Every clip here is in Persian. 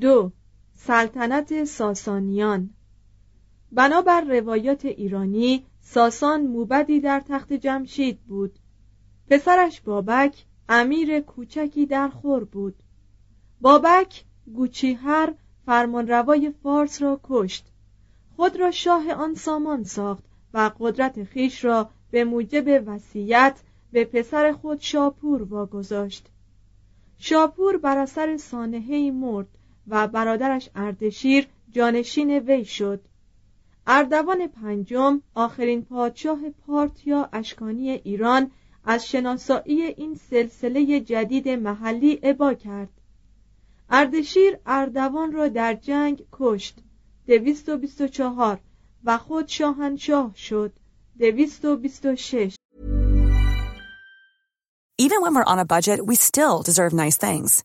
دو سلطنت ساسانیان. بنابر روایات ایرانی ساسان موبدی در تخت جمشید بود. پسرش بابک امیر کوچکی در خور بود. بابک گوچیهر فرمانروای فارس را کشت. خود را شاه آن سامان ساخت و قدرت خیش را به موجب وصیت به پسر خود شاپور واگذاشت. شاپور بر اثر سانحه‌ای مرد. و برادرش اردشیر جانشین وی شد. اردوان پنجم آخرین پادشاه پارت یا اشکانی ایران از شناسایی این سلسله جدید محلی ابا کرد. اردشیر اردوان را در جنگ کشت. دویست و بیست و چهار و خود شاهنشاه شد. دویست و بیست و شش. Even when we're on a budget, we still deserve nice things.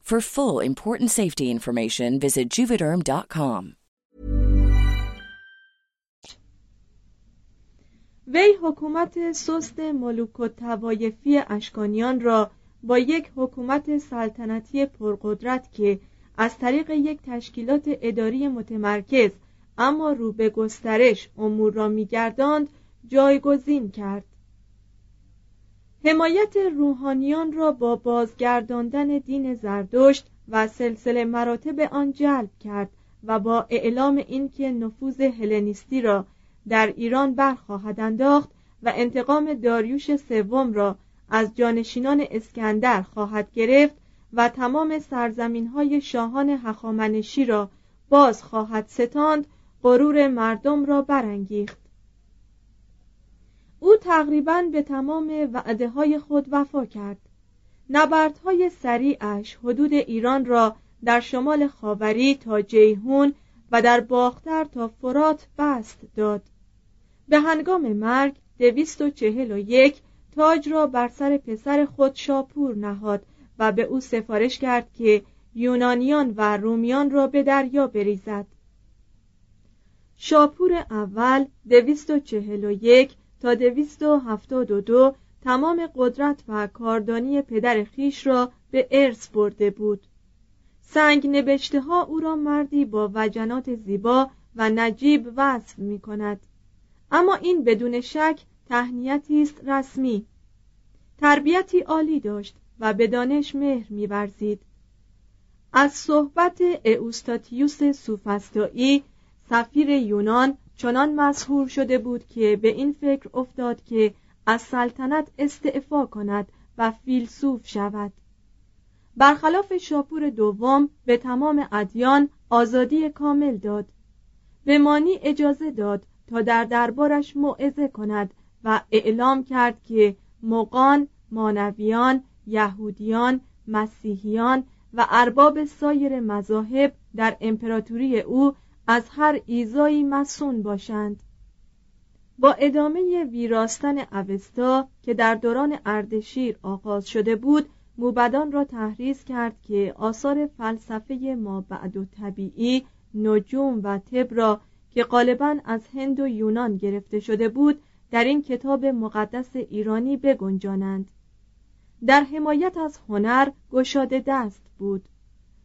For full important safety information, visit juvederm.com. وی حکومت سست ملوک و توایفی اشکانیان را با یک حکومت سلطنتی پرقدرت که از طریق یک تشکیلات اداری متمرکز اما رو به گسترش امور را میگرداند جایگزین کرد حمایت روحانیان را با بازگرداندن دین زردشت و سلسله مراتب آن جلب کرد و با اعلام اینکه نفوذ هلنیستی را در ایران برخواهد انداخت و انتقام داریوش سوم را از جانشینان اسکندر خواهد گرفت و تمام سرزمین های شاهان هخامنشی را باز خواهد ستاند غرور مردم را برانگیخت. او تقریبا به تمام وعده های خود وفا کرد. نبردهای سریعش حدود ایران را در شمال خاوری تا جیهون و در باختر تا فرات بست داد. به هنگام مرگ دویست و چهل و یک تاج را بر سر پسر خود شاپور نهاد و به او سفارش کرد که یونانیان و رومیان را به دریا بریزد. شاپور اول دویست و چهل و یک تا دویست و هفتاد و دو تمام قدرت و کاردانی پدر خیش را به ارث برده بود. سنگ نبشته ها او را مردی با وجنات زیبا و نجیب وصف می کند اما این بدون شک تهنیتی است رسمی. تربیتی عالی داشت و به دانش مهر میورزید. از صحبت اوستاتیوس سوفستایی سفیر یونان چنان مسهور شده بود که به این فکر افتاد که از سلطنت استعفا کند و فیلسوف شود. برخلاف شاپور دوم به تمام ادیان آزادی کامل داد. به مانی اجازه داد تا در دربارش موعظه کند و اعلام کرد که مقان، مانویان، یهودیان، مسیحیان و ارباب سایر مذاهب در امپراتوری او از هر ایزایی مسون باشند. با ادامه ویراستن اوستا که در دوران اردشیر آغاز شده بود موبدان را تحریز کرد که آثار فلسفه ما بعد و طبیعی نجوم و طب را که غالبا از هند و یونان گرفته شده بود در این کتاب مقدس ایرانی بگنجانند. در حمایت از هنر گشاده دست بود.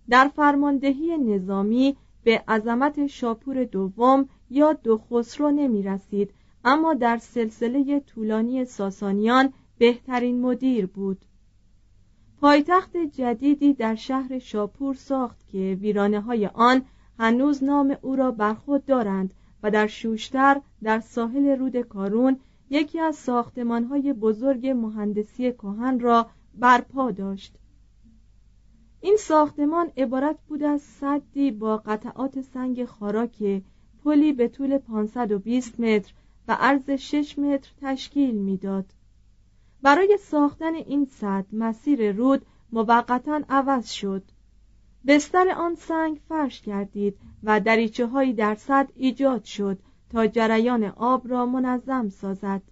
در فرماندهی نظامی به عظمت شاپور دوم یا دو خسرو نمی رسید اما در سلسله طولانی ساسانیان بهترین مدیر بود. پایتخت جدیدی در شهر شاپور ساخت که ویرانه های آن هنوز نام او را بر خود دارند و در شوشتر در ساحل رود کارون یکی از ساختمانهای بزرگ مهندسی کهن را برپا داشت. این ساختمان عبارت بود از صدی با قطعات سنگ خاراک پلی به طول 520 متر و عرض 6 متر تشکیل می‌داد. برای ساختن این صد مسیر رود موقتا عوض شد بستر آن سنگ فرش گردید و دریچه هایی در صد ایجاد شد تا جریان آب را منظم سازد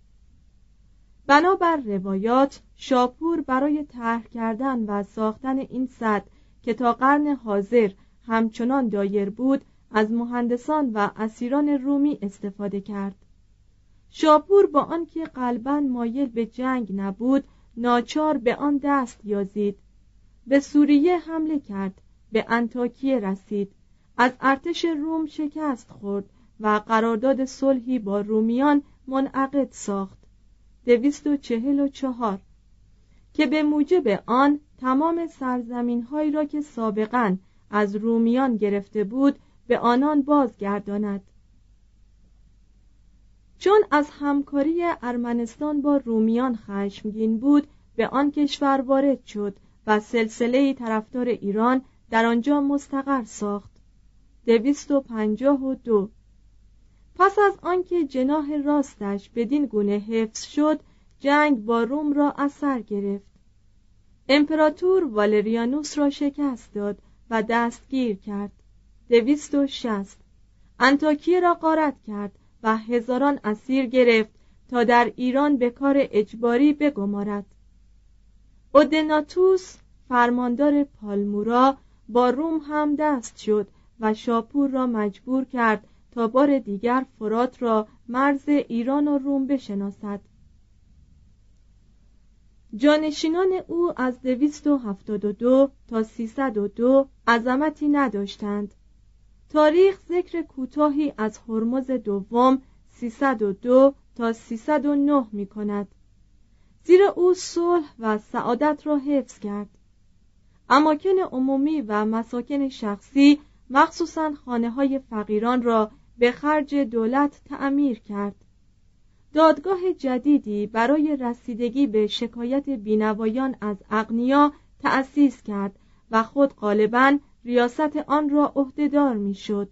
بنابر روایات شاپور برای طرح کردن و ساختن این صد که تا قرن حاضر همچنان دایر بود از مهندسان و اسیران رومی استفاده کرد. شاپور با آنکه قلبا مایل به جنگ نبود ناچار به آن دست یازید. به سوریه حمله کرد به انتاکیه رسید. از ارتش روم شکست خورد و قرارداد صلحی با رومیان منعقد ساخت. دویست و چهل و چهار که به موجب آن تمام سرزمین هایی را که سابقا از رومیان گرفته بود به آنان بازگرداند. چون از همکاری ارمنستان با رومیان خشمگین بود به آن کشور وارد شد و سلسله طرفدار ایران در آنجا مستقر ساخت. دویست و پنجاه و دو پس از آنکه جناح راستش بدین گونه حفظ شد جنگ با روم را اثر گرفت. امپراتور والریانوس را شکست داد و دستگیر کرد. دویست و شست انتاکیه را غارت کرد و هزاران اسیر گرفت تا در ایران به کار اجباری بگمارد. اودناتوس فرماندار پالمورا با روم هم دست شد و شاپور را مجبور کرد تا بار دیگر فرات را مرز ایران و روم بشناسد. جانشینان او از دویست و هفتاد و دو تا سیصد و دو عظمتی نداشتند. تاریخ ذکر کوتاهی از هرمز دوم سیصد و دو تا سیصد و نه می کند زیرا او صلح و سعادت را حفظ کرد. اماکن عمومی و مساکن شخصی مخصوصا خانه های فقیران را به خرج دولت تعمیر کرد دادگاه جدیدی برای رسیدگی به شکایت بینوایان از اغنیا تأسیس کرد و خود غالبا ریاست آن را عهدهدار می‌شد.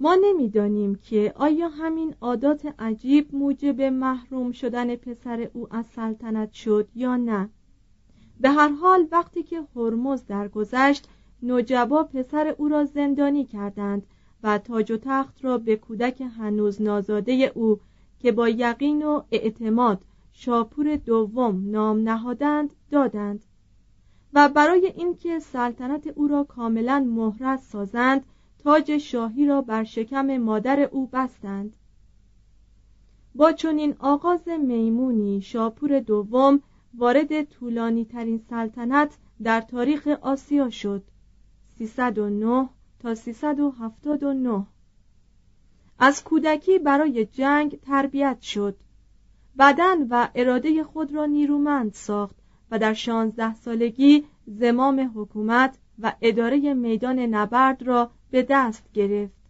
ما نمی‌دانیم که آیا همین عادات عجیب موجب محروم شدن پسر او از سلطنت شد یا نه به هر حال وقتی که هرمز درگذشت نوجبا پسر او را زندانی کردند و تاج و تخت را به کودک هنوز نازاده او که با یقین و اعتماد شاپور دوم نام نهادند دادند. و برای اینکه سلطنت او را کاملا مهرز سازند تاج شاهی را بر شکم مادر او بستند. با چنین آغاز میمونی شاپور دوم وارد طولانی ترین سلطنت در تاریخ آسیا شد. 309 تا 379 از کودکی برای جنگ تربیت شد. بدن و اراده خود را نیرومند ساخت و در شانزده سالگی زمام حکومت و اداره میدان نبرد را به دست گرفت.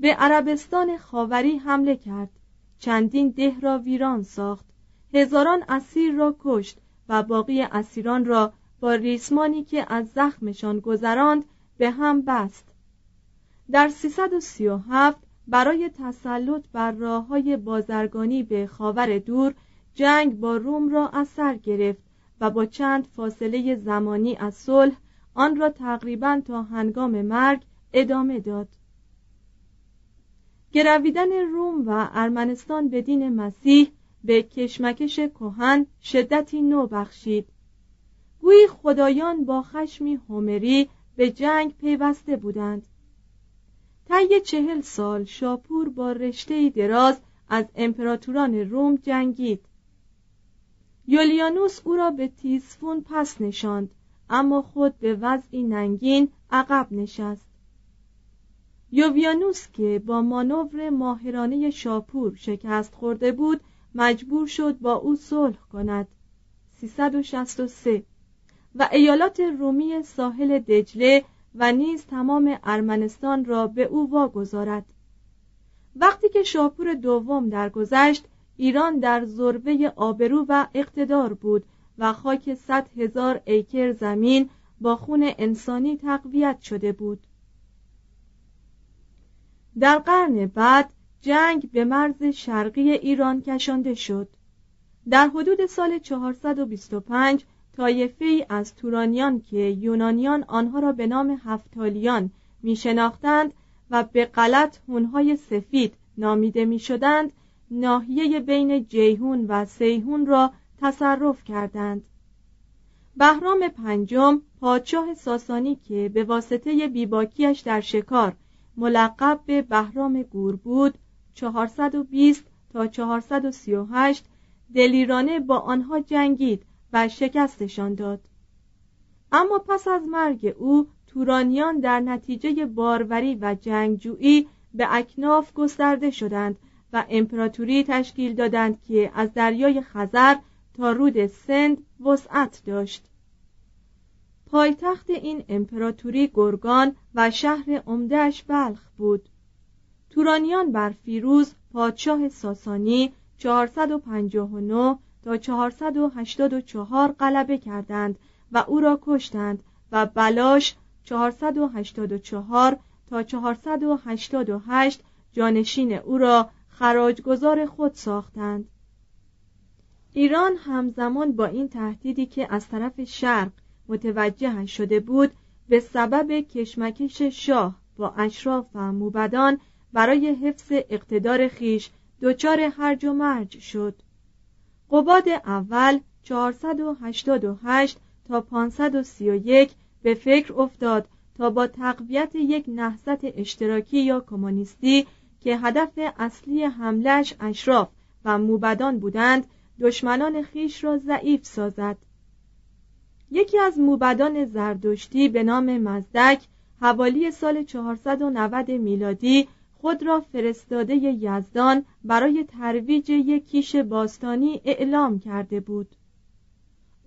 به عربستان خاوری حمله کرد. چندین ده را ویران ساخت. هزاران اسیر را کشت و باقی اسیران را با ریسمانی که از زخمشان گذراند به هم بست. در 337 برای تسلط بر راه های بازرگانی به خاور دور جنگ با روم را از سر گرفت و با چند فاصله زمانی از صلح آن را تقریبا تا هنگام مرگ ادامه داد. گرویدن روم و ارمنستان به دین مسیح به کشمکش کهن شدتی نو بخشید. گویی خدایان با خشمی هومری به جنگ پیوسته بودند. طی چهل سال شاپور با رشته دراز از امپراتوران روم جنگید. یولیانوس او را به تیسفون پس نشاند اما خود به وضعی ننگین عقب نشست. یوویانوس که با مانور ماهرانه شاپور شکست خورده بود مجبور شد با او صلح کند. 363 و ایالات رومی ساحل دجله و نیز تمام ارمنستان را به او واگذارد. وقتی که شاپور دوم درگذشت ایران در ذروه آبرو و اقتدار بود و خاک صد هزار ایکر زمین با خون انسانی تقویت شده بود. در قرن بعد جنگ به مرز شرقی ایران کشانده شد. در حدود سال 425 طایفه ای از تورانیان که یونانیان آنها را به نام هفتالیان می شناختند و به غلط هونهای سفید نامیده می شدند ناحیه بین جیهون و سیهون را تصرف کردند. بهرام پنجم پادشاه ساسانی که به واسطه بیباکیش در شکار ملقب به بهرام گور بود 420 تا 438 دلیرانه با آنها جنگید و شکستشان داد. اما پس از مرگ او تورانیان در نتیجه باروری و جنگجویی به اکناف گسترده شدند و امپراتوری تشکیل دادند که از دریای خزر تا رود سند وسعت داشت. پایتخت این امپراتوری گرگان و شهر عمدهش بلخ بود. تورانیان بر فیروز پادشاه ساسانی 459 تا 484 غلبه کردند و او را کشتند و بلاش 484 تا 488 جانشین او را خراجگذار خود ساختند. ایران همزمان با این تهدیدی که از طرف شرق متوجه شده بود به سبب کشمکش شاه با اشراف و موبدان برای حفظ اقتدار خیش دچار هرج و مرج شد. قباد اول 488 تا 531 به فکر افتاد تا با تقویت یک نهضت اشتراکی یا کمونیستی که هدف اصلی حملش اشراف و موبدان بودند دشمنان خیش را ضعیف سازد. یکی از موبدان زردشتی به نام مزدک حوالی سال 490 میلادی خود را فرستاده یزدان برای ترویج یک کیش باستانی اعلام کرده بود.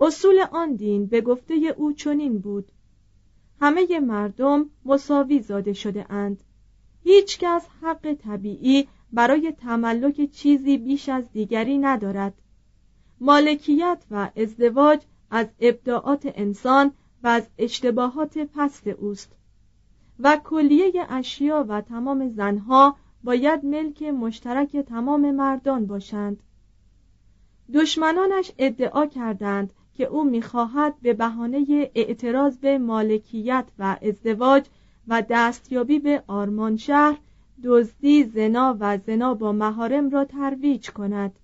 اصول آن دین به گفته او چنین بود. همه مردم مساوی زاده شده اند. هیچ کس حق طبیعی برای تملک چیزی بیش از دیگری ندارد. مالکیت و ازدواج از ابداعات انسان و از اشتباهات پست اوست. و کلیه اشیا و تمام زنها باید ملک مشترک تمام مردان باشند. دشمنانش ادعا کردند که او می‌خواهد به بهانه اعتراض به مالکیت و ازدواج و دستیابی به آرمان شهر دزدی زنا و زنا با مهارم را ترویج کند.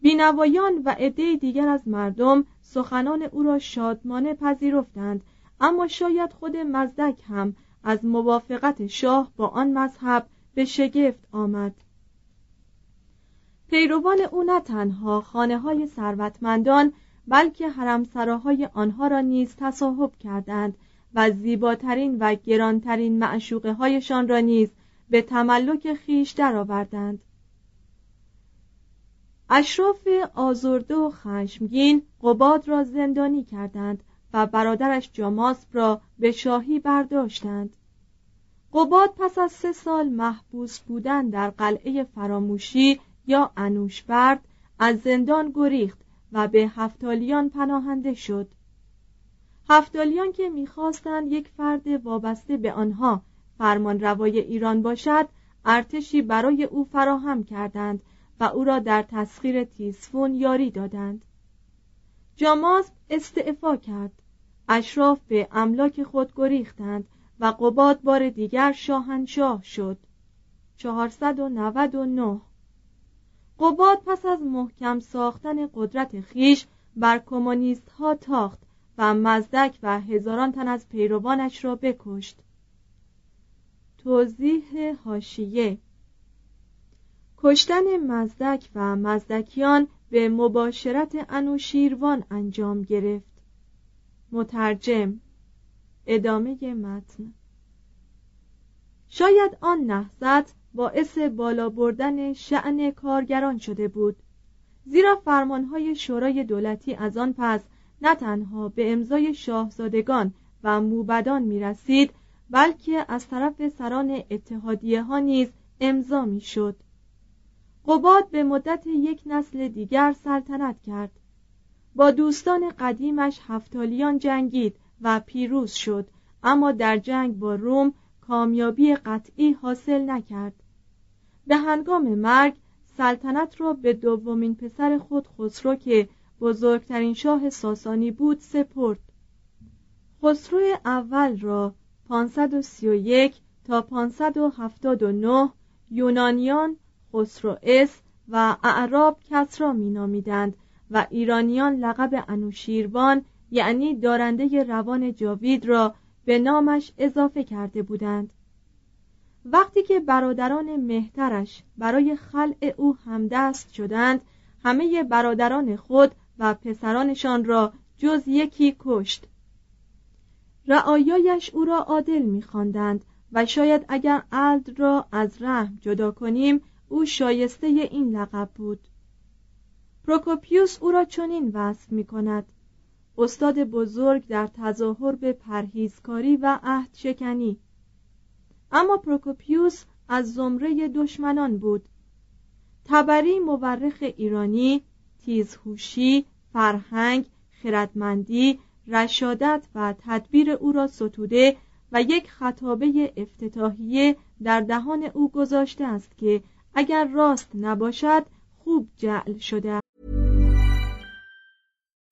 بینوایان و عده دیگر از مردم سخنان او را شادمانه پذیرفتند اما شاید خود مزدک هم از موافقت شاه با آن مذهب به شگفت آمد. پیروان او نه تنها خانه های ثروتمندان بلکه حرمسراهای آنها را نیز تصاحب کردند و زیباترین و گرانترین معشوقه هایشان را نیز به تملک خیش درآوردند. اشراف آزرده و خشمگین قباد را زندانی کردند و برادرش جاماسپ را به شاهی برداشتند. قباد پس از سه سال محبوس بودن در قلعه فراموشی یا انوشبرد از زندان گریخت و به هفتالیان پناهنده شد. هفتالیان که می‌خواستند یک فرد وابسته به آنها فرمان روای ایران باشد ارتشی برای او فراهم کردند و او را در تسخیر تیسفون یاری دادند. جاماز استعفا کرد. اشراف به املاک خود گریختند و قباد بار دیگر شاهنشاه شد. 499 قباد پس از محکم ساختن قدرت خیش بر کمونیست ها تاخت و مزدک و هزاران تن از پیروانش را بکشت. توضیح هاشیه کشتن مزدک و مزدکیان به مباشرت انوشیروان انجام گرفت. مترجم ادامه متن. شاید آن نهضت باعث بالا بردن شعن کارگران شده بود زیرا فرمانهای شورای دولتی از آن پس نه تنها به امضای شاهزادگان و موبدان می رسید بلکه از طرف سران اتحادیه ها نیز امضا می شد قباد به مدت یک نسل دیگر سلطنت کرد. با دوستان قدیمش هفتالیان جنگید و پیروز شد. اما در جنگ با روم کامیابی قطعی حاصل نکرد. به هنگام مرگ سلطنت را به دومین پسر خود خسرو که بزرگترین شاه ساسانی بود سپرد. خسرو اول را 531 تا 579 یونانیان خسرو اس و اعراب کسرا مینامیدند و ایرانیان لقب انوشیروان یعنی دارنده روان جاوید را به نامش اضافه کرده بودند. وقتی که برادران مهترش برای خلع او همدست شدند همه برادران خود و پسرانشان را جز یکی کشت. رعایایش او را عادل میخواندند و شاید اگر الد را از رحم جدا کنیم او شایسته این لقب بود. پروکوپیوس او را چنین وصف می کند استاد بزرگ در تظاهر به پرهیزکاری و عهد شکنی. اما پروکوپیوس از زمره دشمنان بود. تبری مورخ ایرانی تیزهوشی فرهنگ خردمندی رشادت و تدبیر او را ستوده و یک خطابه افتتاحیه در دهان او گذاشته است که اگر راست نباشد خوب جعل شده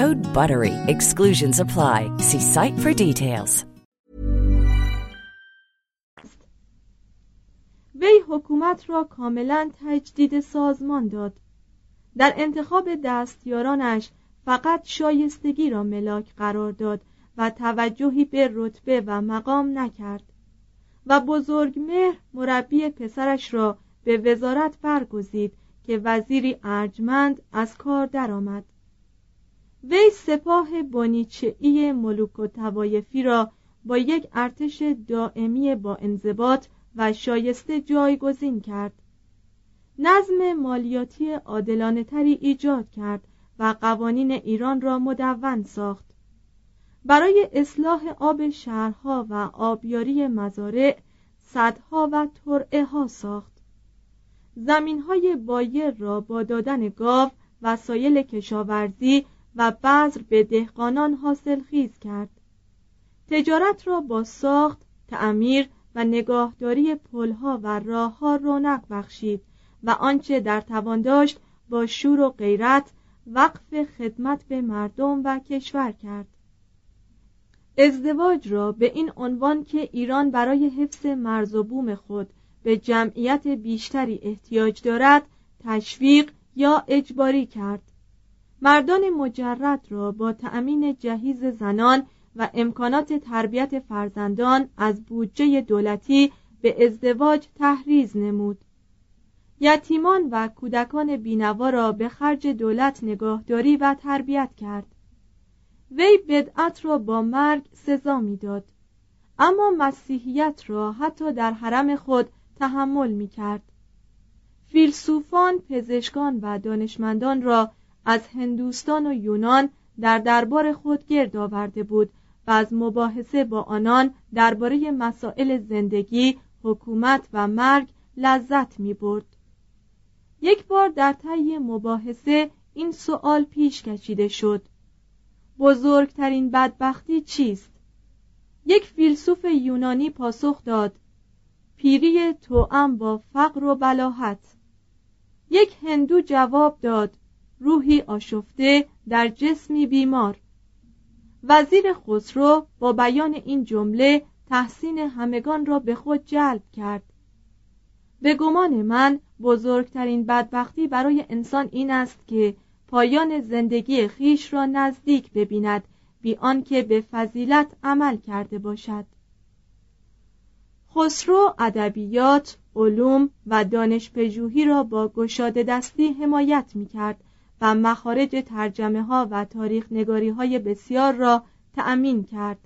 Code BUTTERY. Exclusions apply. See site for details. وی حکومت را کاملا تجدید سازمان داد در انتخاب دستیارانش فقط شایستگی را ملاک قرار داد و توجهی به رتبه و مقام نکرد و بزرگمهر مربی پسرش را به وزارت برگزید که وزیری ارجمند از کار درآمد وی سپاه بونیچهای ملوک و توایفی را با یک ارتش دائمی با انضباط و شایسته جایگزین کرد. نظم مالیاتی عادلانه تری ایجاد کرد و قوانین ایران را مدون ساخت. برای اصلاح آب شهرها و آبیاری مزارع صدها و ترعه ها ساخت. زمین های بایر را با دادن گاو وسایل کشاورزی و بذر به دهقانان حاصل خیز کرد. تجارت را با ساخت تعمیر و نگاهداری پلها و راهها رونق بخشید و آنچه در توان داشت با شور و غیرت وقف خدمت به مردم و کشور کرد. ازدواج را به این عنوان که ایران برای حفظ مرز و بوم خود به جمعیت بیشتری احتیاج دارد تشویق یا اجباری کرد. مردان مجرد را با تأمین جهیز زنان و امکانات تربیت فرزندان از بودجه دولتی به ازدواج تحریز نمود. یتیمان و کودکان بینوا را به خرج دولت نگاهداری و تربیت کرد. وی بدعت را با مرگ سزا می‌داد. اما مسیحیت را حتی در حرم خود تحمل می کرد فیلسوفان، پزشکان و دانشمندان را از هندوستان و یونان در دربار خود گرد آورده بود و از مباحثه با آنان درباره مسائل زندگی، حکومت و مرگ لذت می برد. یک بار در طی مباحثه این سوال پیش کشیده شد بزرگترین بدبختی چیست؟ یک فیلسوف یونانی پاسخ داد پیری توأم با فقر و بلاحت یک هندو جواب داد روحی آشفته در جسمی بیمار. وزیر خسرو با بیان این جمله تحسین همگان را به خود جلب کرد. به گمان من بزرگترین بدبختی برای انسان این است که پایان زندگی خیش را نزدیک ببیند بی آنکه به فضیلت عمل کرده باشد. خسرو ادبیات علوم و دانش پژوهی را با گشاده دستی حمایت می کرد و مخارج ترجمه ها و تاریخ نگاری های بسیار را تأمین کرد.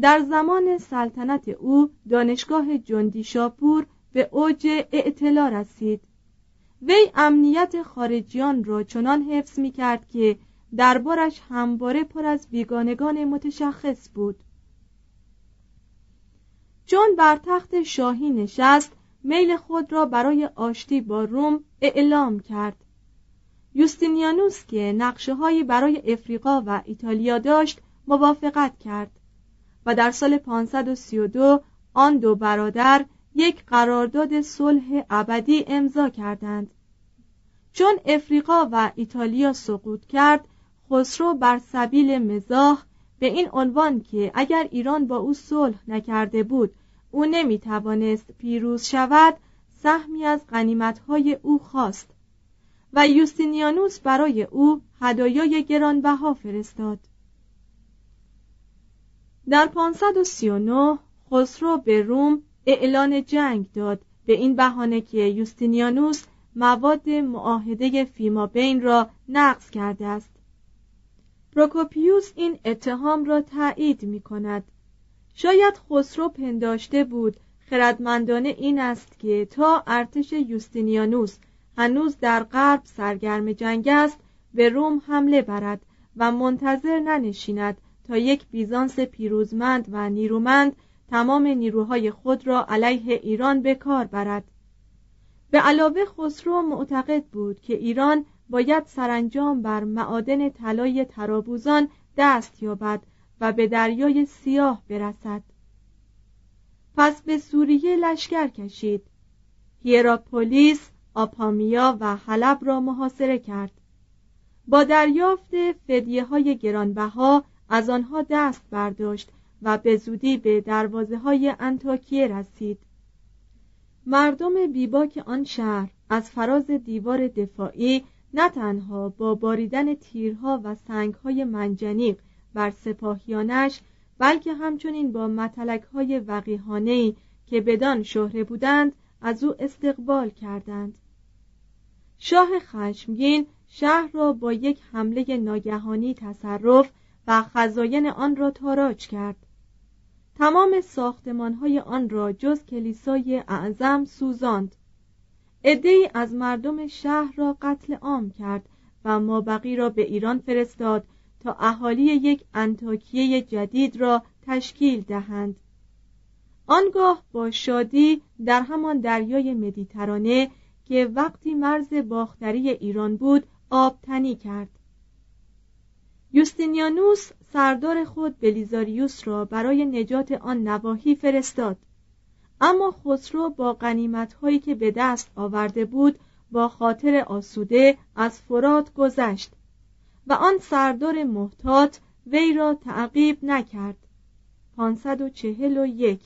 در زمان سلطنت او دانشگاه جندی شاپور به اوج اعتلا رسید. وی امنیت خارجیان را چنان حفظ می کرد که دربارش همواره پر از بیگانگان متشخص بود. چون بر تخت شاهی نشست میل خود را برای آشتی با روم اعلام کرد. یوستینیانوس که نقشه هایی برای افریقا و ایتالیا داشت موافقت کرد و در سال 532 آن دو برادر یک قرارداد صلح ابدی امضا کردند. چون افریقا و ایتالیا سقوط کرد خسرو بر سبیل مزاح به این عنوان که اگر ایران با او صلح نکرده بود او نمی توانست پیروز شود سهمی از غنیمتهای او خواست. و یوستینیانوس برای او هدایای گرانبها فرستاد. در 539 خسرو به روم اعلان جنگ داد. به این بهانه که یوستینیانوس مواد معاهده فیما بین را نقض کرده است. پروکوپیوس این اتهام را تایید می کند. شاید خسرو پنداشته بود. خردمندانه این است که تا ارتش یوستینیانوس هنوز در غرب سرگرم جنگ است به روم حمله برد و منتظر ننشیند تا یک بیزانس پیروزمند و نیرومند تمام نیروهای خود را علیه ایران به کار برد. به علاوه خسرو معتقد بود که ایران باید سرانجام بر معادن طلای ترابوزان دست یابد و به دریای سیاه برسد. پس به سوریه لشکر کشید. هیراپولیس آپامیا و حلب را محاصره کرد. با دریافت فدیه های گرانبها از آنها دست برداشت و به زودی به دروازه های انتاکیه رسید. مردم بیباک آن شهر از فراز دیوار دفاعی نه تنها با باریدن تیرها و سنگهای منجنیق بر سپاهیانش بلکه همچنین با متلک های وقیحانه که بدان شهره بودند از او استقبال کردند. شاه خشمگین شهر را با یک حمله ناگهانی تصرف و خزاین آن را تاراج کرد. تمام ساختمان های آن را جز کلیسای اعظم سوزاند. عدهای از مردم شهر را قتل عام کرد و مابقی را به ایران فرستاد تا اهالی یک انتاکیه جدید را تشکیل دهند. آنگاه با شادی در همان دریای مدیترانه که وقتی مرز باختری ایران بود آبتنی کرد. یوستینیانوس سردار خود بلیزاریوس را برای نجات آن نواحی فرستاد. اما خسرو با قنیمت هایی که به دست آورده بود با خاطر آسوده از فرات گذشت و آن سردار محتاط وی را تعقیب نکرد. 541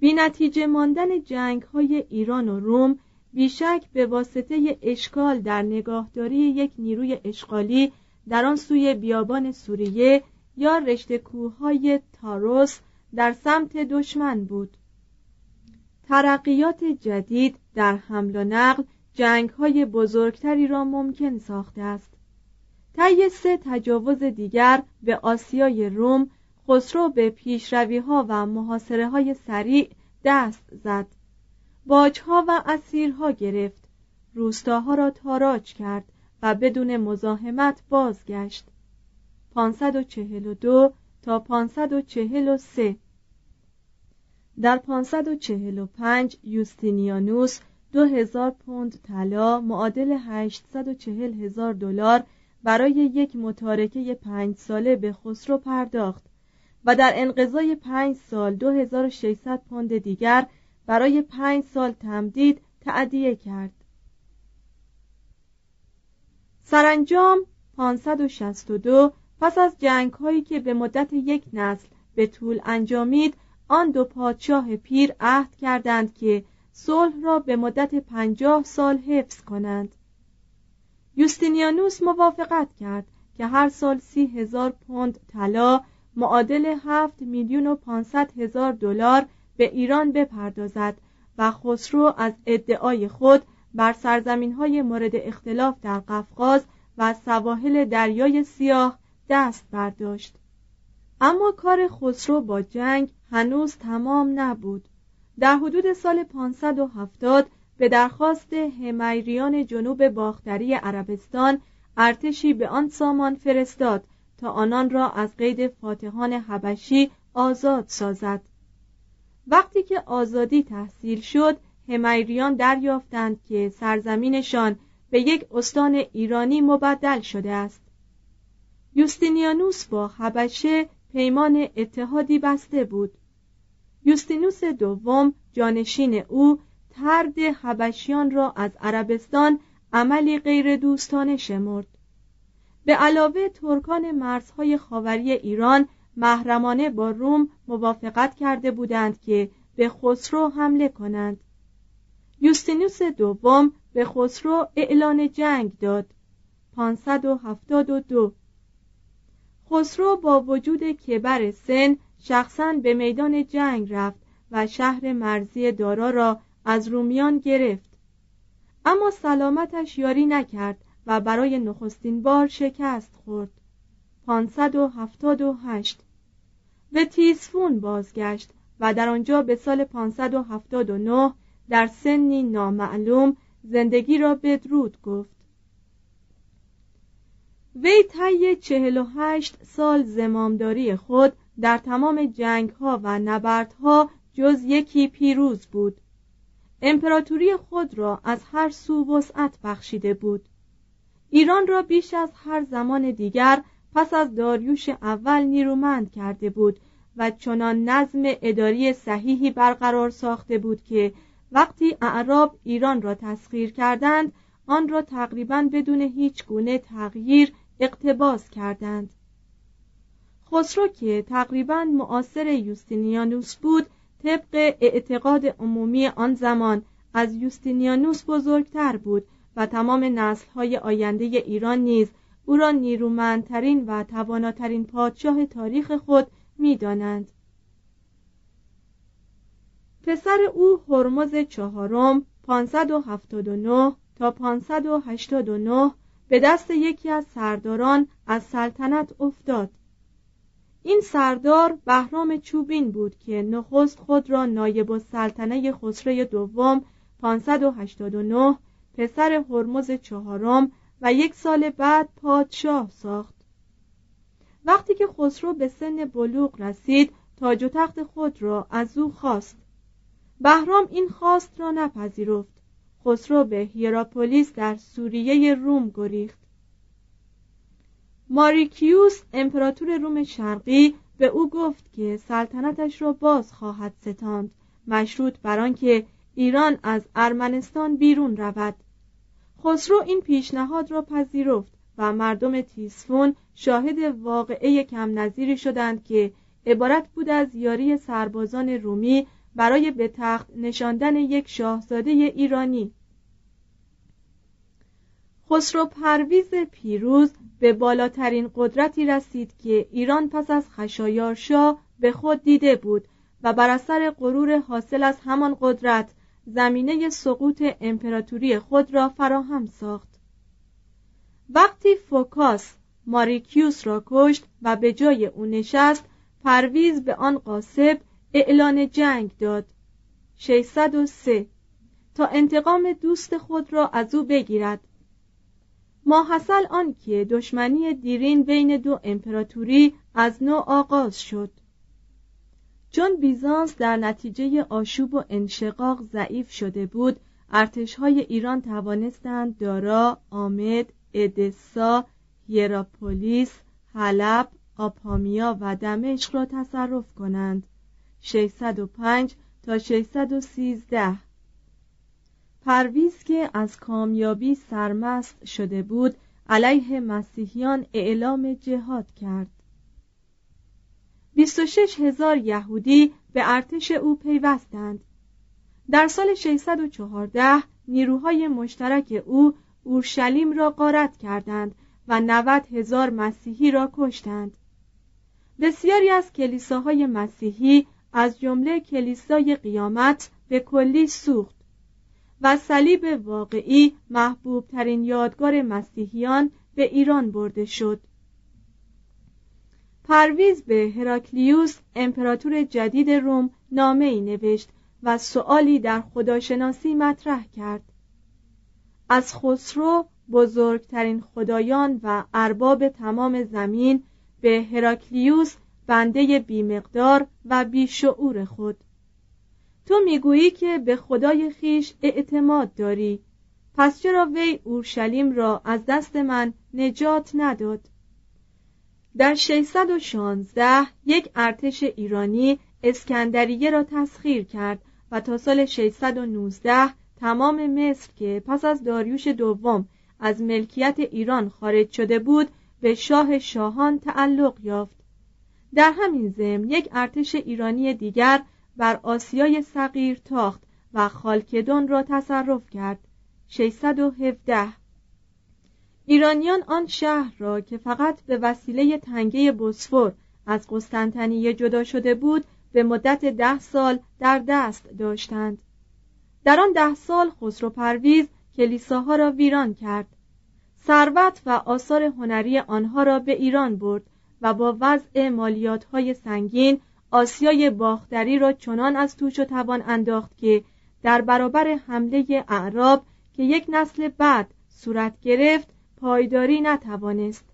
بی نتیجه ماندن جنگ های ایران و روم بیشک به واسطه اشکال در نگاهداری یک نیروی اشغالی در آن سوی بیابان سوریه یا رشته کوههای تاروس در سمت دشمن بود. ترقیات جدید در حمل و نقل جنگ های بزرگتری را ممکن ساخته است. طی سه تجاوز دیگر به آسیای روم خسرو به پیشروی ها و محاصره های سریع دست زد. باجها و اسیرها گرفت. روستاها را تاراج کرد و بدون مزاحمت بازگشت. 542 تا 543 در 545 یوستینیانوس دو هزار پوند طلا معادل 840 هزار دلار برای یک متارکه پنج ساله به خسرو پرداخت و در انقضای پنج سال 2600 پوند دیگر برای پنج سال تمدید تعدیه کرد. سرانجام 562 پس از جنگ هایی که به مدت یک نسل به طول انجامید آن دو پادشاه پیر عهد کردند که صلح را به مدت پنجاه سال حفظ کنند. یوستینیانوس موافقت کرد که هر سال سی هزار پوند طلا معادل هفت میلیون و پانصد هزار دلار به ایران بپردازد و خسرو از ادعای خود بر سرزمین های مورد اختلاف در قفقاز و سواحل دریای سیاه دست برداشت. اما کار خسرو با جنگ هنوز تمام نبود. در حدود سال 570 به درخواست همیریان جنوب باختری عربستان ارتشی به آن سامان فرستاد تا آنان را از قید فاتحان حبشی آزاد سازد. وقتی که آزادی تحصیل شد همیریان دریافتند که سرزمینشان به یک استان ایرانی مبدل شده است. یوستینیانوس با حبشه پیمان اتحادی بسته بود. یوستینوس دوم جانشین او ترد حبشیان را از عربستان عملی غیر دوستانه شمرد. به علاوه ترکان مرزهای خاوری ایران محرمانه با روم موافقت کرده بودند که به خسرو حمله کنند. یوستینوس دوم به خسرو اعلان جنگ داد. 572 خسرو با وجود کبر سن شخصا به میدان جنگ رفت و شهر مرزی دارا را از رومیان گرفت. اما سلامتش یاری نکرد و برای نخستین بار شکست خورد. 578 به تیسفون بازگشت و در آنجا به سال 579 در سنی نامعلوم زندگی را بدرود گفت. وی طی 48 سال زمامداری خود در تمام جنگ ها و نبردها جز یکی پیروز بود. امپراتوری خود را از هر سو وسعت بخشیده بود. ایران را بیش از هر زمان دیگر پس از داریوش اول نیرومند کرده بود و چنان نظم اداری صحیحی برقرار ساخته بود که وقتی اعراب ایران را تسخیر کردند آن را تقریبا بدون هیچ گونه تغییر اقتباس کردند. خسرو که تقریبا معاصر یوستینیانوس بود طبق اعتقاد عمومی آن زمان از یوستینیانوس بزرگتر بود و تمام نسلهای آینده ایران نیز او را نیرومندترین و تواناترین پادشاه تاریخ خود می‌دانند. پسر او هرمز چهارم 579 تا 589 به دست یکی از سرداران از سلطنت افتاد. این سردار بهرام چوبین بود که نخست خود را نایب السلطنه خسرو دوم 589 پسر هرمز چهارم و یک سال بعد پادشاه ساخت. وقتی که خسرو به سن بلوغ رسید تاج و تخت خود را از او خواست. بهرام این خواست را نپذیرفت. خسرو به هیراپولیس در سوریه روم گریخت. ماریکیوس امپراتور روم شرقی به او گفت که سلطنتش را باز خواهد ستاند مشروط بر آنکه ایران از ارمنستان بیرون رود. خسرو این پیشنهاد را پذیرفت و مردم تیسفون شاهد واقعه کم نظیری شدند که عبارت بود از یاری سربازان رومی برای به تخت نشاندن یک شاهزاده ایرانی. خسرو پرویز پیروز به بالاترین قدرتی رسید که ایران پس از خشایارشا به خود دیده بود و بر اثر غرور حاصل از همان قدرت زمینه سقوط امپراتوری خود را فراهم ساخت. وقتی فوکاس ماریکیوس را کشت و به جای او نشست پرویز به آن قاسب اعلان جنگ داد. 603 تا انتقام دوست خود را از او بگیرد. ماحصل آن که دشمنی دیرین بین دو امپراتوری از نو آغاز شد. چون بیزانس در نتیجه آشوب و انشقاق ضعیف شده بود ارتشهای ایران توانستند دارا، آمد، ادسا، یراپولیس، حلب، آپامیا و دمشق را تصرف کنند. 605 تا 613 پرویز که از کامیابی سرمست شده بود علیه مسیحیان اعلام جهاد کرد. 26 هزار یهودی به ارتش او پیوستند. در سال 614 نیروهای مشترک او اورشلیم را غارت کردند و 90 هزار مسیحی را کشتند. بسیاری از کلیساهای مسیحی از جمله کلیسای قیامت به کلی سوخت و صلیب واقعی محبوب ترین یادگار مسیحیان به ایران برده شد. پرویز به هراکلیوس امپراتور جدید روم نامه ای نوشت و سؤالی در خداشناسی مطرح کرد. از خسرو بزرگترین خدایان و ارباب تمام زمین به هراکلیوس بنده بیمقدار و بیشعور خود. تو می‌گویی که به خدای خیش اعتماد داری. پس چرا وی اورشلیم را از دست من نجات نداد؟ در 616 یک ارتش ایرانی اسکندریه را تسخیر کرد و تا سال 619 تمام مصر که پس از داریوش دوم از ملکیت ایران خارج شده بود به شاه شاهان تعلق یافت. در همین ضمن یک ارتش ایرانی دیگر بر آسیای صغیر تاخت و خالکدون را تصرف کرد. 617 ایرانیان آن شهر را که فقط به وسیله تنگه بوسفور از قسطنطنیه جدا شده بود به مدت ده سال در دست داشتند. در آن ده سال خسرو پرویز کلیساها را ویران کرد. ثروت و آثار هنری آنها را به ایران برد و با وضع مالیات های سنگین آسیای باختری را چنان از توش و توان انداخت که در برابر حمله اعراب که یک نسل بعد صورت گرفت پایداری نتوانست.